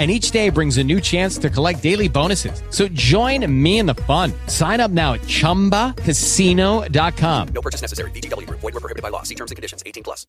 and each day brings a new chance to collect daily bonuses. So join me in the fun. Sign up now at ChumbaCasino.com. No purchase necessary. VGW. Void were prohibited by law. See terms and conditions. 18 plus.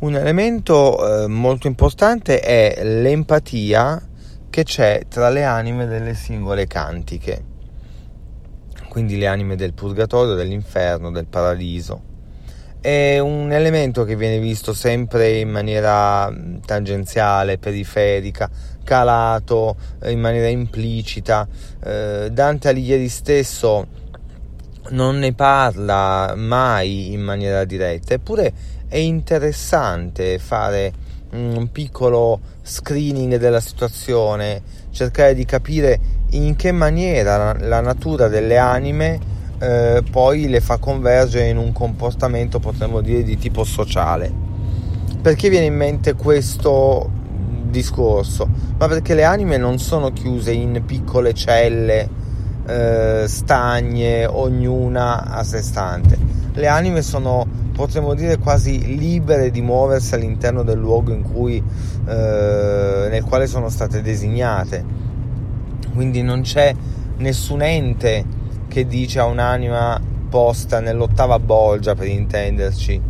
Un elemento eh, molto importante è l'empatia che c'è tra le anime delle singole cantiche. Quindi le anime del purgatorio, dell'inferno, del paradiso è un elemento che viene visto sempre in maniera tangenziale, periferica, calato eh, in maniera implicita. Eh, Dante Alighieri stesso non ne parla mai in maniera diretta, eppure è interessante fare un piccolo screening della situazione, cercare di capire in che maniera la natura delle anime eh, poi le fa convergere in un comportamento potremmo dire di tipo sociale. Perché viene in mente questo discorso, ma perché le anime non sono chiuse in piccole celle eh, stagne, ognuna a sé stante. Le anime sono, potremmo dire, quasi libere di muoversi all'interno del luogo in cui, eh, nel quale sono state designate. Quindi non c'è nessun ente che dice a un'anima posta nell'ottava bolgia, per intenderci,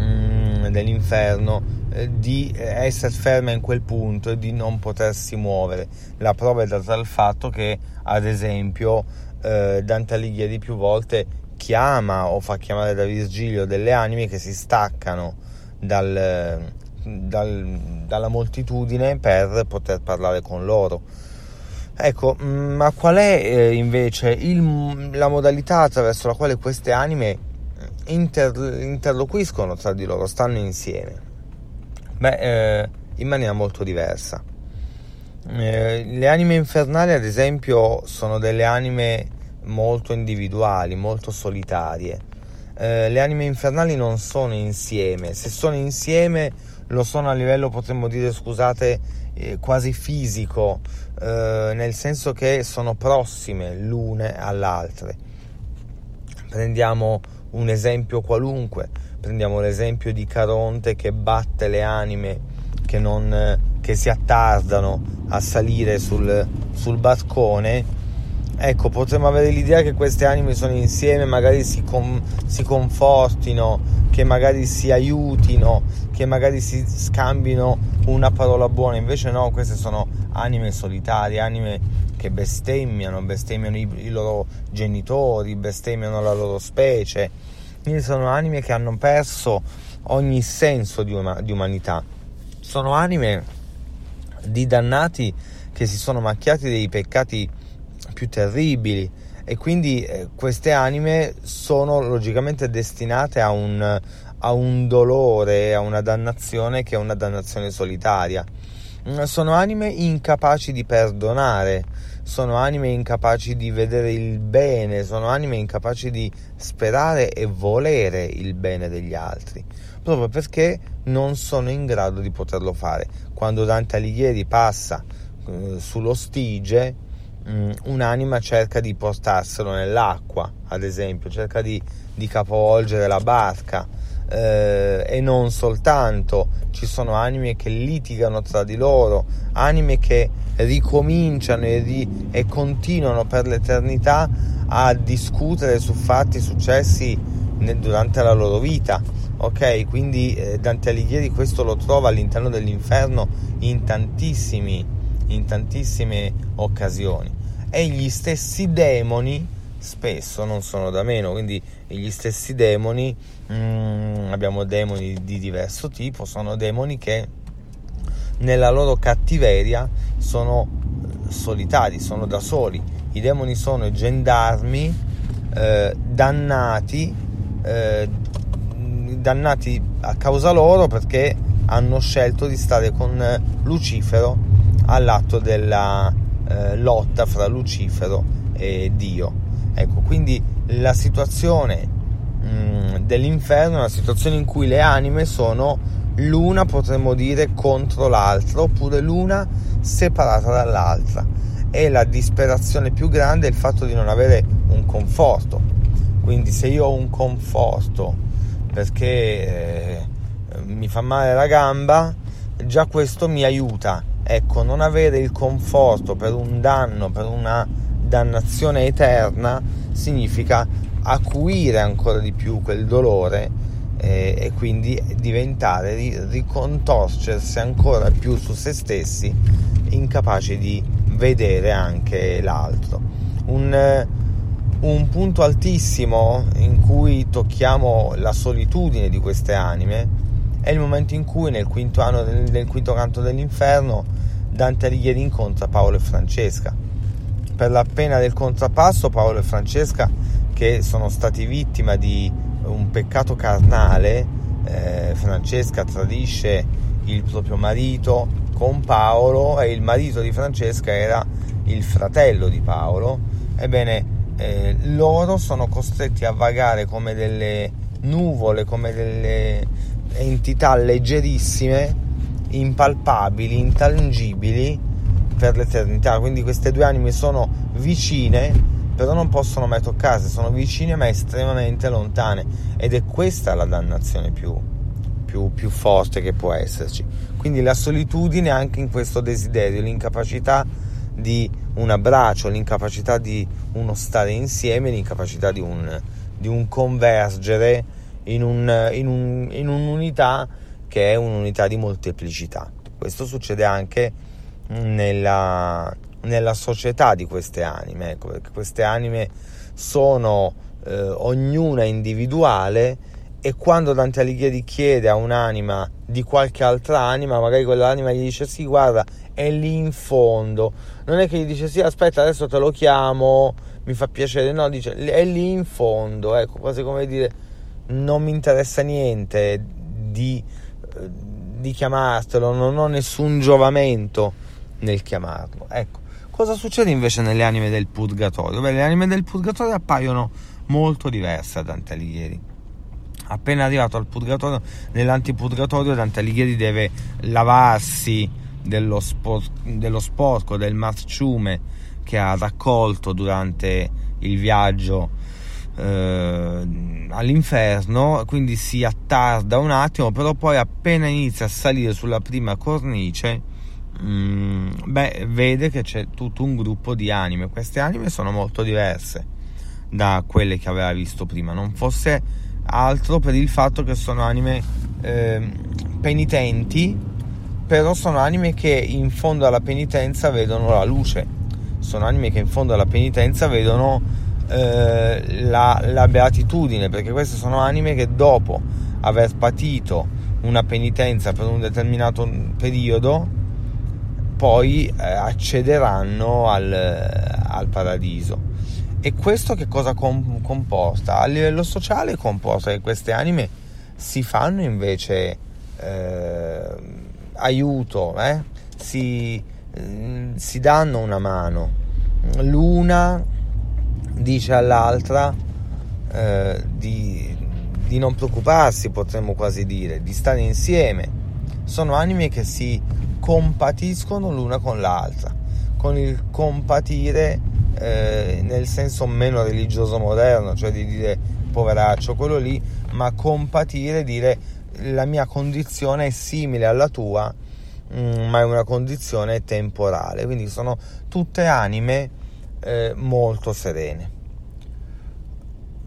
mm, dell'inferno, di essere ferma in quel punto e di non potersi muovere. La prova è data dal fatto che, ad esempio, eh, Dante Alighieri più volte chiama o fa chiamare da Virgilio delle anime che si staccano dal, dal, dalla moltitudine per poter parlare con loro. Ecco, mm, ma qual è eh, invece il, la modalità attraverso la quale queste anime inter, interloquiscono tra di loro, stanno insieme? Beh, eh, in maniera molto diversa. Eh, le anime infernali, ad esempio, sono delle anime molto individuali, molto solitarie. Eh, le anime infernali non sono insieme, se sono insieme lo sono a livello, potremmo dire, scusate, eh, quasi fisico, eh, nel senso che sono prossime l'une all'altra. Prendiamo un esempio qualunque, prendiamo l'esempio di Caronte che batte le anime che, non, che si attardano a salire sul, sul barcone. Ecco, potremmo avere l'idea che queste anime sono insieme, magari si, com, si confortino, che magari si aiutino, che magari si scambino una parola buona. Invece no, queste sono anime solitarie, anime che bestemmiano, bestemmiano i, i loro genitori, bestemmiano la loro specie quindi sono anime che hanno perso ogni senso di, uma- di umanità. Sono anime di dannati che si sono macchiati dei peccati più terribili e quindi eh, queste anime sono logicamente destinate a un, a un dolore, a una dannazione che è una dannazione solitaria. Mm, sono anime incapaci di perdonare, sono anime incapaci di vedere il bene, sono anime incapaci di sperare e volere il bene degli altri, proprio perché non sono in grado di poterlo fare. Quando Dante Alighieri passa eh, sullo Stige, mh, mm, un'anima cerca di portarselo nell'acqua, ad esempio, cerca di, di capovolgere la barca. Eh, e non soltanto ci sono anime che litigano tra di loro, anime che ricominciano e, ri- e continuano per l'eternità a discutere su fatti successi nel, durante la loro vita. Ok, quindi eh, Dante Alighieri questo lo trova all'interno dell'inferno in, in tantissime occasioni. E gli stessi demoni spesso non sono da meno, quindi gli stessi demoni, mm, abbiamo demoni di diverso tipo, sono demoni che nella loro cattiveria sono solitari, sono da soli. I demoni sono gendarmi eh, dannati, eh, dannati a causa loro perché hanno scelto di stare con Lucifero all'atto della eh, lotta fra Lucifero e Dio. Ecco, quindi la situazione mm, dell'inferno è una situazione in cui le anime sono l'una, potremmo dire, contro l'altra, oppure l'una separata dall'altra. E la disperazione più grande è il fatto di non avere un conforto. Quindi se io ho un conforto perché eh, mi fa male la gamba, già questo mi aiuta. Ecco, non avere il conforto per un danno, per una dannazione eterna, significa acuire ancora di più quel dolore eh, e quindi diventare, ricontorcersi ancora più su se stessi, incapaci di vedere anche l'altro. Un, un punto altissimo in cui tocchiamo la solitudine di queste anime è il momento in cui nel quinto anno del quinto canto dell'inferno Dante Alighieri incontra Paolo e Francesca. Per la pena del contrappasso Paolo e Francesca che sono stati vittima di un peccato carnale, eh, Francesca tradisce il proprio marito con Paolo e il marito di Francesca era il fratello di Paolo. Ebbene, eh, loro sono costretti a vagare come delle nuvole, come delle entità leggerissime, impalpabili, intangibili per l'eternità. Quindi queste due anime sono vicine, però non possono mai toccarsi, sono vicine ma estremamente lontane. Ed è questa la dannazione più, più, più forte che può esserci. Quindi la solitudine anche in questo desiderio, l'incapacità di un abbraccio, l'incapacità di uno stare insieme, l'incapacità di un, di un convergere in, un, in, un, in un'unità che è un'unità di molteplicità. Questo succede anche nella, nella società di queste anime, ecco, perché queste anime sono eh, ognuna individuale e quando Dante Alighieri chiede a un'anima di qualche altra anima, magari quell'anima gli dice sì, guarda, è lì in fondo. Non è che gli dice sì, aspetta, adesso te lo chiamo, mi fa piacere, no, dice è lì in fondo, ecco, quasi come dire non mi interessa niente di, di chiamartelo, non ho nessun giovamento nel chiamarlo. Ecco, cosa succede invece nelle anime del purgatorio? Beh, le anime del purgatorio appaiono molto diverse da Dante Alighieri. Appena arrivato al purgatorio, nell'antipurgatorio Dante Alighieri deve lavarsi dello, spor- dello sporco, del marciume che ha raccolto durante il viaggio eh, all'inferno, quindi si attarda un attimo, però poi appena inizia a salire sulla prima cornice, mm, beh, vede che c'è tutto un gruppo di anime. Queste anime sono molto diverse da quelle che aveva visto prima, non fosse altro per il fatto che sono anime eh, penitenti, però sono anime che in fondo alla penitenza vedono la luce, sono anime che in fondo alla penitenza vedono eh, la, la beatitudine, perché queste sono anime che dopo aver patito una penitenza per un determinato periodo, poi eh, accederanno al, al, paradiso. E questo che cosa com- comporta? A livello sociale comporta che queste anime si fanno invece eh, aiuto, eh? si, mm, si danno una mano. L'una dice all'altra eh, di, di non preoccuparsi, potremmo quasi dire, di stare insieme. Sono anime che si compatiscono l'una con l'altra, con il compatire eh, nel senso meno religioso moderno, cioè di dire poveraccio quello lì, ma compatire, dire la mia condizione è simile alla tua, mh, mm, ma è una condizione temporale. Quindi sono tutte anime eh, molto serene.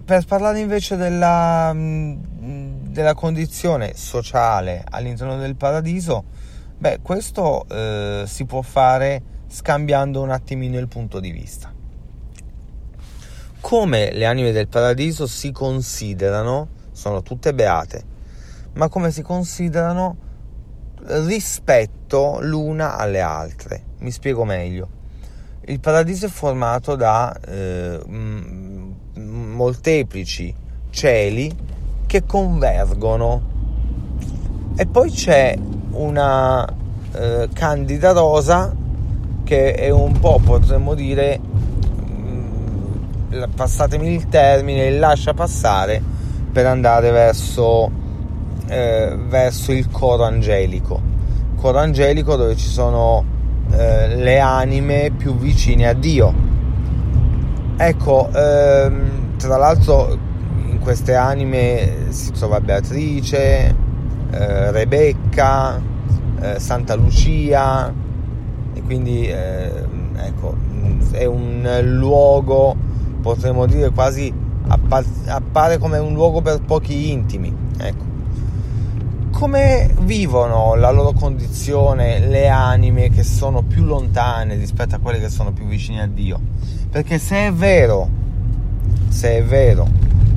Per parlare invece della, mm, della condizione sociale all'interno del paradiso, beh, questo eh, si può fare scambiando un attimino il punto di vista. come le anime del paradiso si considerano, sono tutte beate, ma come si considerano rispetto l'una alle altre. Mi spiego meglio. Il paradiso è formato da eh, molteplici cieli che convergono e poi c'è una eh, candida rosa che è un po' potremmo dire passatemi il termine lascia passare per andare verso eh, verso il coro angelico. Coro angelico dove ci sono eh, le anime più vicine a Dio. Ecco ehm, tra l'altro in queste anime si trova Beatrice eh, Rebecca eh, Santa Lucia e quindi eh, ecco è un luogo potremmo dire quasi appare come un luogo per pochi intimi ecco. Come vivono la loro condizione le anime che sono più lontane rispetto a quelle che sono più vicine a Dio? Perché se è vero se è vero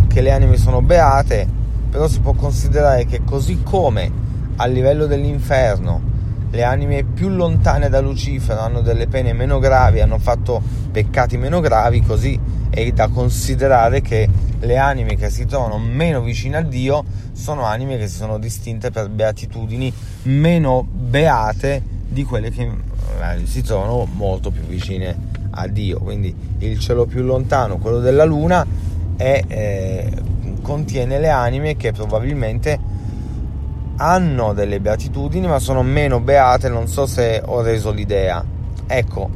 che le anime sono beate però si può considerare che così come a livello dell'inferno le anime più lontane da Lucifero hanno delle pene meno gravi, hanno fatto peccati meno gravi, così è da considerare che le anime che si trovano meno vicine a Dio sono anime che si sono distinte per beatitudini meno beate di quelle che eh, si trovano molto più vicine a Dio. Quindi il cielo più lontano, quello della Luna, è, eh, contiene le anime che probabilmente hanno delle beatitudini ma sono meno beate, non so se ho reso l'idea. Ecco,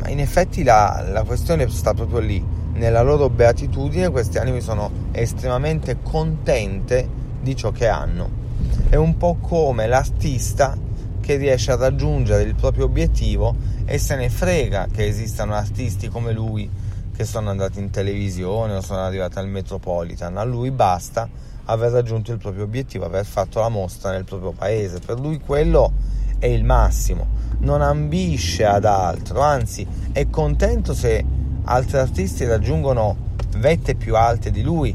ma in effetti la, la questione sta proprio lì nella loro beatitudine queste anime sono estremamente contente di ciò che hanno. È un po' come l'artista che riesce a raggiungere il proprio obiettivo e se ne frega che esistano artisti come lui che sono andati in televisione o sono arrivati al Metropolitan. A lui basta aver raggiunto il proprio obiettivo, aver fatto la mostra nel proprio paese. Per lui quello è il massimo. Non ambisce ad altro, anzi è contento se altri artisti raggiungono vette più alte di lui,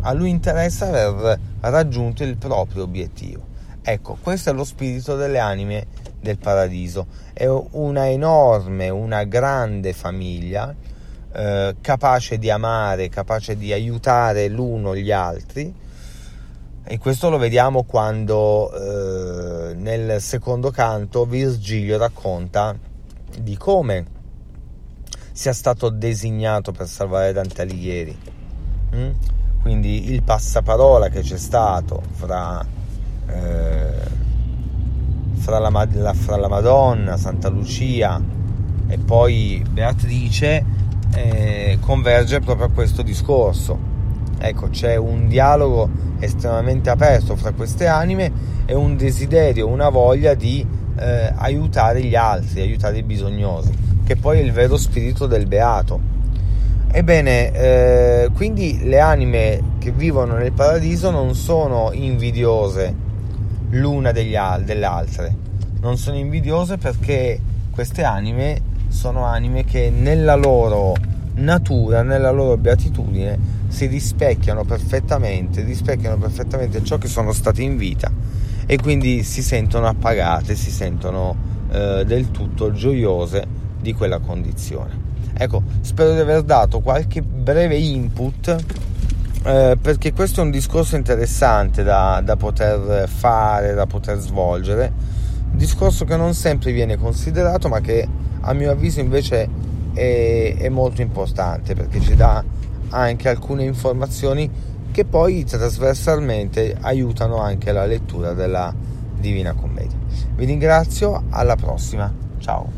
a lui interessa aver raggiunto il proprio obiettivo. Ecco, questo è lo spirito delle anime del paradiso, è una enorme, una grande famiglia eh, capace di amare, capace di aiutare l'uno gli altri e questo lo vediamo quando eh, nel secondo canto Virgilio racconta di come sia stato designato per salvare Dante Alighieri. Mm? Quindi il passaparola che c'è stato fra, eh, fra, la, la, fra la, Madonna, Santa Lucia e poi Beatrice eh, converge proprio a questo discorso. Ecco, c'è un dialogo estremamente aperto fra queste anime e un desiderio, una voglia di eh, aiutare gli altri, aiutare i bisognosi che poi è il vero spirito del beato. Ebbene, eh, quindi le anime che vivono nel paradiso non sono invidiose l'una al- delle altre, non sono invidiose perché queste anime sono anime che nella loro natura, nella loro beatitudine si rispecchiano perfettamente, rispecchiano perfettamente ciò che sono state in vita e quindi si sentono appagate, si sentono eh, del tutto gioiose di quella condizione. Ecco, spero di aver dato qualche breve input eh, perché questo è un discorso interessante da, da, poter fare, da poter svolgere, discorso che non sempre viene considerato ma che a mio avviso invece è, è molto importante perché ci dà anche alcune informazioni che poi trasversalmente aiutano anche la lettura della Divina Commedia. Vi ringrazio, alla prossima, ciao.